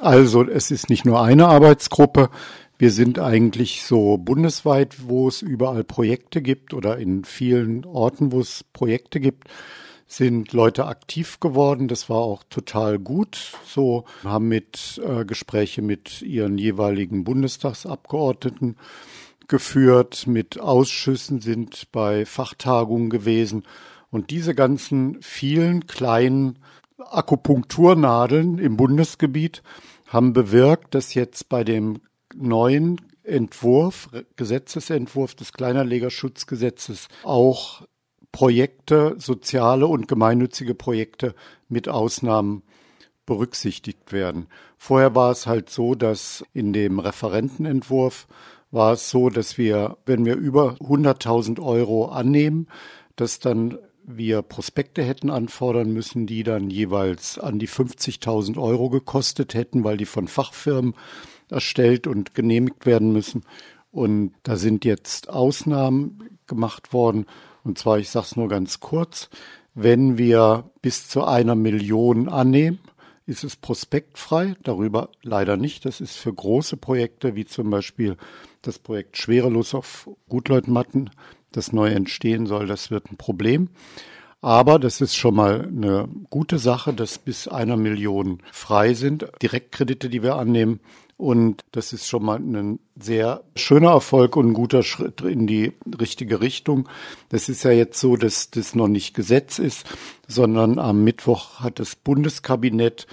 Also es ist nicht nur eine Arbeitsgruppe. Wir sind eigentlich so bundesweit, wo es überall Projekte gibt oder in vielen Orten, wo es Projekte gibt, sind Leute aktiv geworden. Das war auch total gut. So haben mit äh, Gespräche mit ihren jeweiligen Bundestagsabgeordneten geführt, mit Ausschüssen sind bei Fachtagungen gewesen. Und diese ganzen vielen kleinen Akupunkturnadeln im Bundesgebiet haben bewirkt, dass jetzt bei dem neuen Entwurf, Gesetzesentwurf des Kleinanlegerschutzgesetzes auch Projekte, soziale und gemeinnützige Projekte mit Ausnahmen berücksichtigt werden. Vorher war es halt so, dass in dem Referentenentwurf war es so, dass wir, wenn wir über 100.000 Euro annehmen, dass dann wir Prospekte hätten anfordern müssen, die dann jeweils an die 50.000 Euro gekostet hätten, weil die von Fachfirmen erstellt und genehmigt werden müssen. Und da sind jetzt Ausnahmen gemacht worden. Und zwar, ich sage es nur ganz kurz, wenn wir bis zu einer Million annehmen, ist es prospektfrei, darüber leider nicht. Das ist für große Projekte wie zum Beispiel das Projekt Schwerelos auf Gutleutmatten das neu entstehen soll, das wird ein Problem. Aber das ist schon mal eine gute Sache, dass bis einer Million frei sind, Direktkredite, die wir annehmen. Und das ist schon mal ein sehr schöner Erfolg und ein guter Schritt in die richtige Richtung. Das ist ja jetzt so, dass das noch nicht Gesetz ist, sondern am Mittwoch hat das Bundeskabinett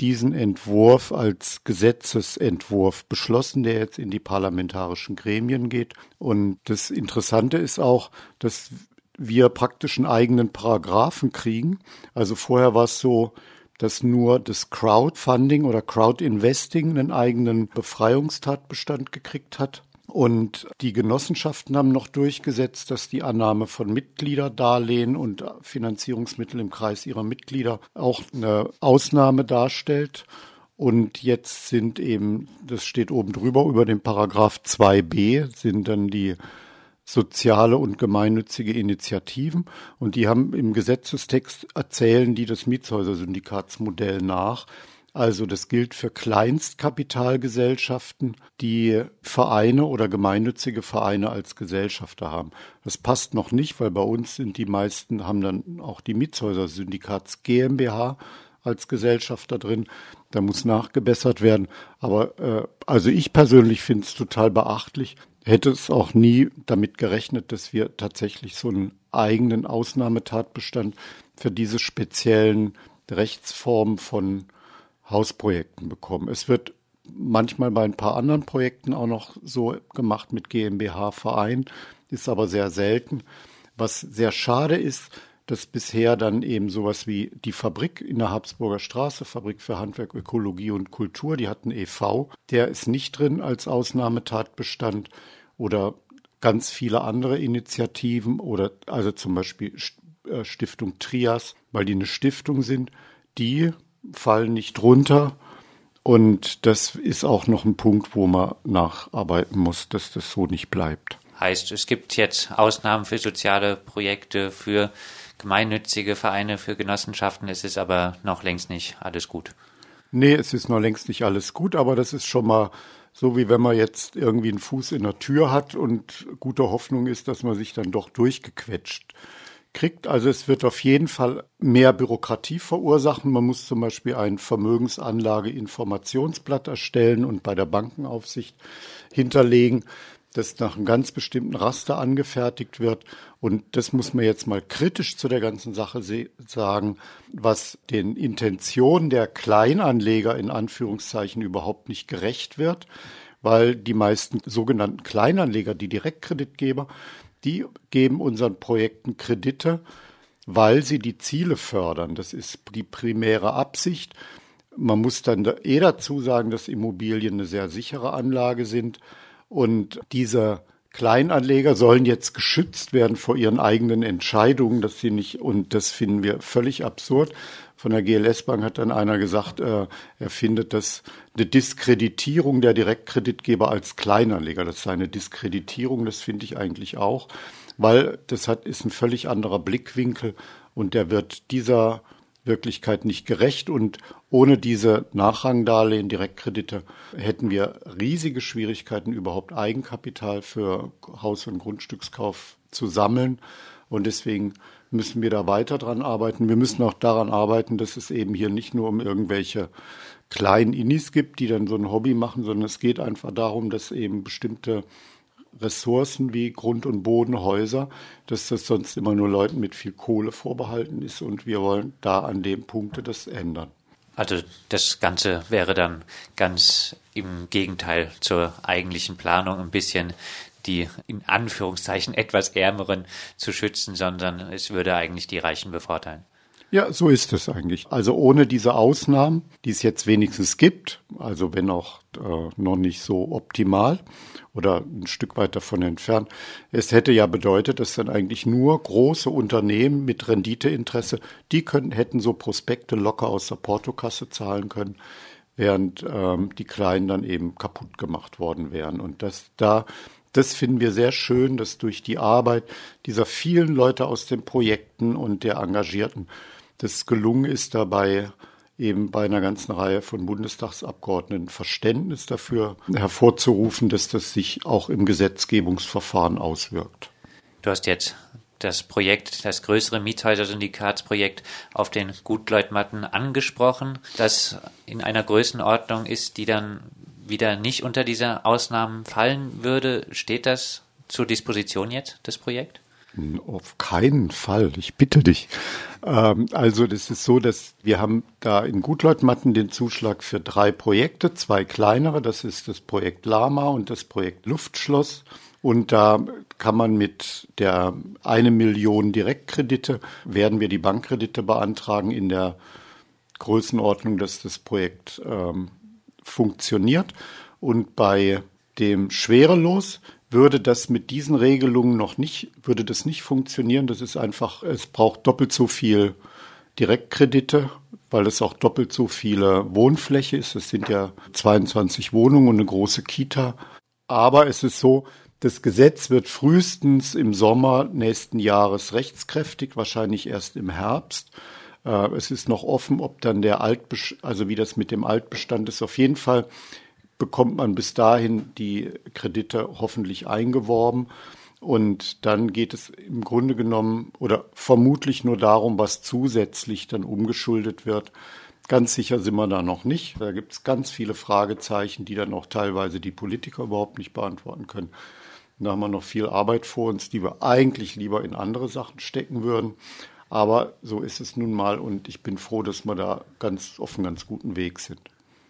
diesen Entwurf als Gesetzesentwurf beschlossen, der jetzt in die parlamentarischen Gremien geht. Und das Interessante ist auch, dass wir praktisch einen eigenen Paragraphen kriegen. Also vorher war es so, dass nur das Crowdfunding oder Crowdinvesting einen eigenen Befreiungstatbestand gekriegt hat. Und die Genossenschaften haben noch durchgesetzt, dass die Annahme von Mitgliederdarlehen und Finanzierungsmittel im Kreis ihrer Mitglieder auch eine Ausnahme darstellt. Und jetzt sind eben, das steht oben drüber, über dem Paragraph 2b sind dann die soziale und gemeinnützige Initiativen. Und die haben im Gesetzestext erzählen die das Mietshäuser-Syndikatsmodell nach. Also das gilt für Kleinstkapitalgesellschaften, die Vereine oder gemeinnützige Vereine als Gesellschafter haben. Das passt noch nicht, weil bei uns sind die meisten, haben dann auch die Mietshäuser-Syndikats GmbH als Gesellschafter drin. Da muss nachgebessert werden. Aber äh, also ich persönlich finde es total beachtlich, hätte es auch nie damit gerechnet, dass wir tatsächlich so einen eigenen Ausnahmetatbestand für diese speziellen Rechtsformen von Hausprojekten bekommen. Es wird manchmal bei ein paar anderen Projekten auch noch so gemacht mit GmbH-Verein, ist aber sehr selten. Was sehr schade ist, dass bisher dann eben sowas wie die Fabrik in der Habsburger Straße, Fabrik für Handwerk, Ökologie und Kultur, die hatten e.V., der ist nicht drin als Ausnahmetatbestand oder ganz viele andere Initiativen oder also zum Beispiel äh, Stiftung Trias, weil die eine Stiftung sind, die fallen nicht drunter. Und das ist auch noch ein Punkt, wo man nacharbeiten muss, dass das so nicht bleibt. Heißt, es gibt jetzt Ausnahmen für soziale Projekte, für gemeinnützige Vereine, für Genossenschaften. Es ist aber noch längst nicht alles gut. Nee, es ist noch längst nicht alles gut, aber das ist schon mal so wie wenn man jetzt irgendwie einen Fuß in der Tür hat und gute Hoffnung ist, dass man sich dann doch durchgequetscht kriegt. Also es wird auf jeden Fall mehr Bürokratie verursachen. Man muss zum Beispiel ein Vermögensanlage-Informationsblatt erstellen und bei der Bankenaufsicht hinterlegen, das nach einem ganz bestimmten Raster angefertigt wird. Und das muss man jetzt mal kritisch zu der ganzen Sache sagen, was den Intentionen der Kleinanleger in Anführungszeichen überhaupt nicht gerecht wird, weil die meisten sogenannten Kleinanleger, die Direktkreditgeber, die geben unseren Projekten Kredite, weil sie die Ziele fördern. Das ist die primäre Absicht. Man muss dann eh dazu sagen, dass Immobilien eine sehr sichere Anlage sind und diese Kleinanleger sollen jetzt geschützt werden vor ihren eigenen Entscheidungen, dass sie nicht, und das finden wir völlig absurd. Von der GLS Bank hat dann einer gesagt, äh, er findet das eine Diskreditierung der Direktkreditgeber als Kleinanleger. Das sei eine Diskreditierung, das finde ich eigentlich auch, weil das hat, ist ein völlig anderer Blickwinkel und der wird dieser Wirklichkeit nicht gerecht und ohne diese Nachrangdarlehen, Direktkredite, hätten wir riesige Schwierigkeiten, überhaupt Eigenkapital für Haus- und Grundstückskauf zu sammeln. Und deswegen müssen wir da weiter dran arbeiten. Wir müssen auch daran arbeiten, dass es eben hier nicht nur um irgendwelche kleinen Innis gibt, die dann so ein Hobby machen, sondern es geht einfach darum, dass eben bestimmte Ressourcen wie Grund und Boden, Häuser, dass das sonst immer nur Leuten mit viel Kohle vorbehalten ist und wir wollen da an dem Punkte das ändern. Also das Ganze wäre dann ganz im Gegenteil zur eigentlichen Planung ein bisschen die in Anführungszeichen etwas Ärmeren zu schützen, sondern es würde eigentlich die Reichen bevorteilen. Ja, so ist es eigentlich. Also ohne diese Ausnahmen, die es jetzt wenigstens gibt, also wenn auch äh, noch nicht so optimal oder ein Stück weit davon entfernt, es hätte ja bedeutet, dass dann eigentlich nur große Unternehmen mit Renditeinteresse, die können, hätten so Prospekte locker aus der Portokasse zahlen können, während ähm, die Kleinen dann eben kaputt gemacht worden wären. Und das da das finden wir sehr schön, dass durch die Arbeit dieser vielen Leute aus den Projekten und der Engagierten das gelungen ist, dabei eben bei einer ganzen Reihe von Bundestagsabgeordneten Verständnis dafür hervorzurufen, dass das sich auch im Gesetzgebungsverfahren auswirkt. Du hast jetzt das Projekt, das größere Miethäuser-Syndikatsprojekt auf den Gutleutmatten angesprochen, das in einer Größenordnung ist, die dann wieder nicht unter diese Ausnahmen fallen würde. Steht das zur Disposition jetzt, das Projekt? Auf keinen Fall, ich bitte dich. Ähm, also das ist so, dass wir haben da in Gutleutmatten den Zuschlag für drei Projekte, zwei kleinere, das ist das Projekt Lama und das Projekt Luftschloss. Und da kann man mit der eine Million Direktkredite, werden wir die Bankkredite beantragen in der Größenordnung, dass das Projekt ähm, funktioniert. Und bei dem Schwerelos würde das mit diesen Regelungen noch nicht, würde das nicht funktionieren. Das ist einfach, es braucht doppelt so viel Direktkredite, weil es auch doppelt so viele Wohnfläche ist. Es sind ja 22 Wohnungen und eine große Kita. Aber es ist so, das Gesetz wird frühestens im Sommer nächsten Jahres rechtskräftig, wahrscheinlich erst im Herbst. Äh, es ist noch offen, ob dann der Altbestand, also wie das mit dem Altbestand ist. Auf jeden Fall bekommt man bis dahin die Kredite hoffentlich eingeworben. Und dann geht es im Grunde genommen oder vermutlich nur darum, was zusätzlich dann umgeschuldet wird. Ganz sicher sind wir da noch nicht. Da gibt es ganz viele Fragezeichen, die dann auch teilweise die Politiker überhaupt nicht beantworten können. Da haben wir noch viel Arbeit vor uns, die wir eigentlich lieber in andere Sachen stecken würden. Aber so ist es nun mal und ich bin froh, dass wir da ganz auf einem ganz guten Weg sind.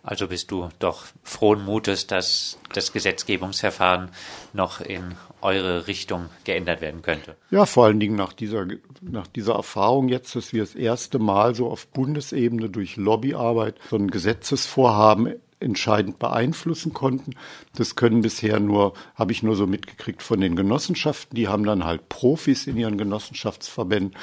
Also bist du doch frohen Mutes, dass das Gesetzgebungsverfahren noch in eure Richtung geändert werden könnte. Ja, vor allen Dingen nach dieser, nach dieser Erfahrung jetzt, dass wir das erste Mal so auf Bundesebene durch Lobbyarbeit so ein Gesetzesvorhaben entscheidend beeinflussen konnten. Das können bisher nur, habe ich nur so mitgekriegt von den Genossenschaften. Die haben dann halt Profis in ihren Genossenschaftsverbänden.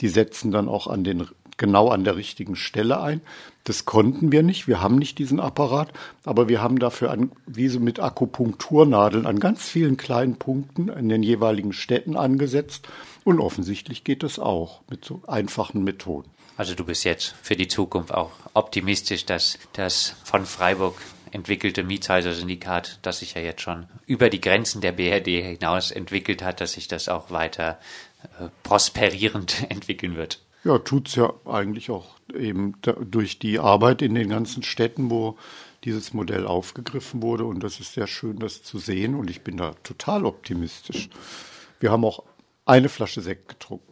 Die setzen dann auch an den genau an der richtigen Stelle ein. Das konnten wir nicht. Wir haben nicht diesen Apparat, aber wir haben dafür an, wie so mit Akupunkturnadeln an ganz vielen kleinen Punkten in den jeweiligen Städten angesetzt. Und offensichtlich geht das auch mit so einfachen Methoden. Also du bist jetzt für die Zukunft auch optimistisch, dass das von Freiburg entwickelte Mietshäuser-Syndikat, das sich ja jetzt schon über die Grenzen der BRD hinaus entwickelt hat, dass sich das auch weiter äh, prosperierend entwickeln wird. Ja, tut's ja eigentlich auch eben durch die Arbeit in den ganzen Städten, wo dieses Modell aufgegriffen wurde. Und das ist sehr schön, das zu sehen. Und ich bin da total optimistisch. Wir haben auch eine Flasche Sekt getrunken.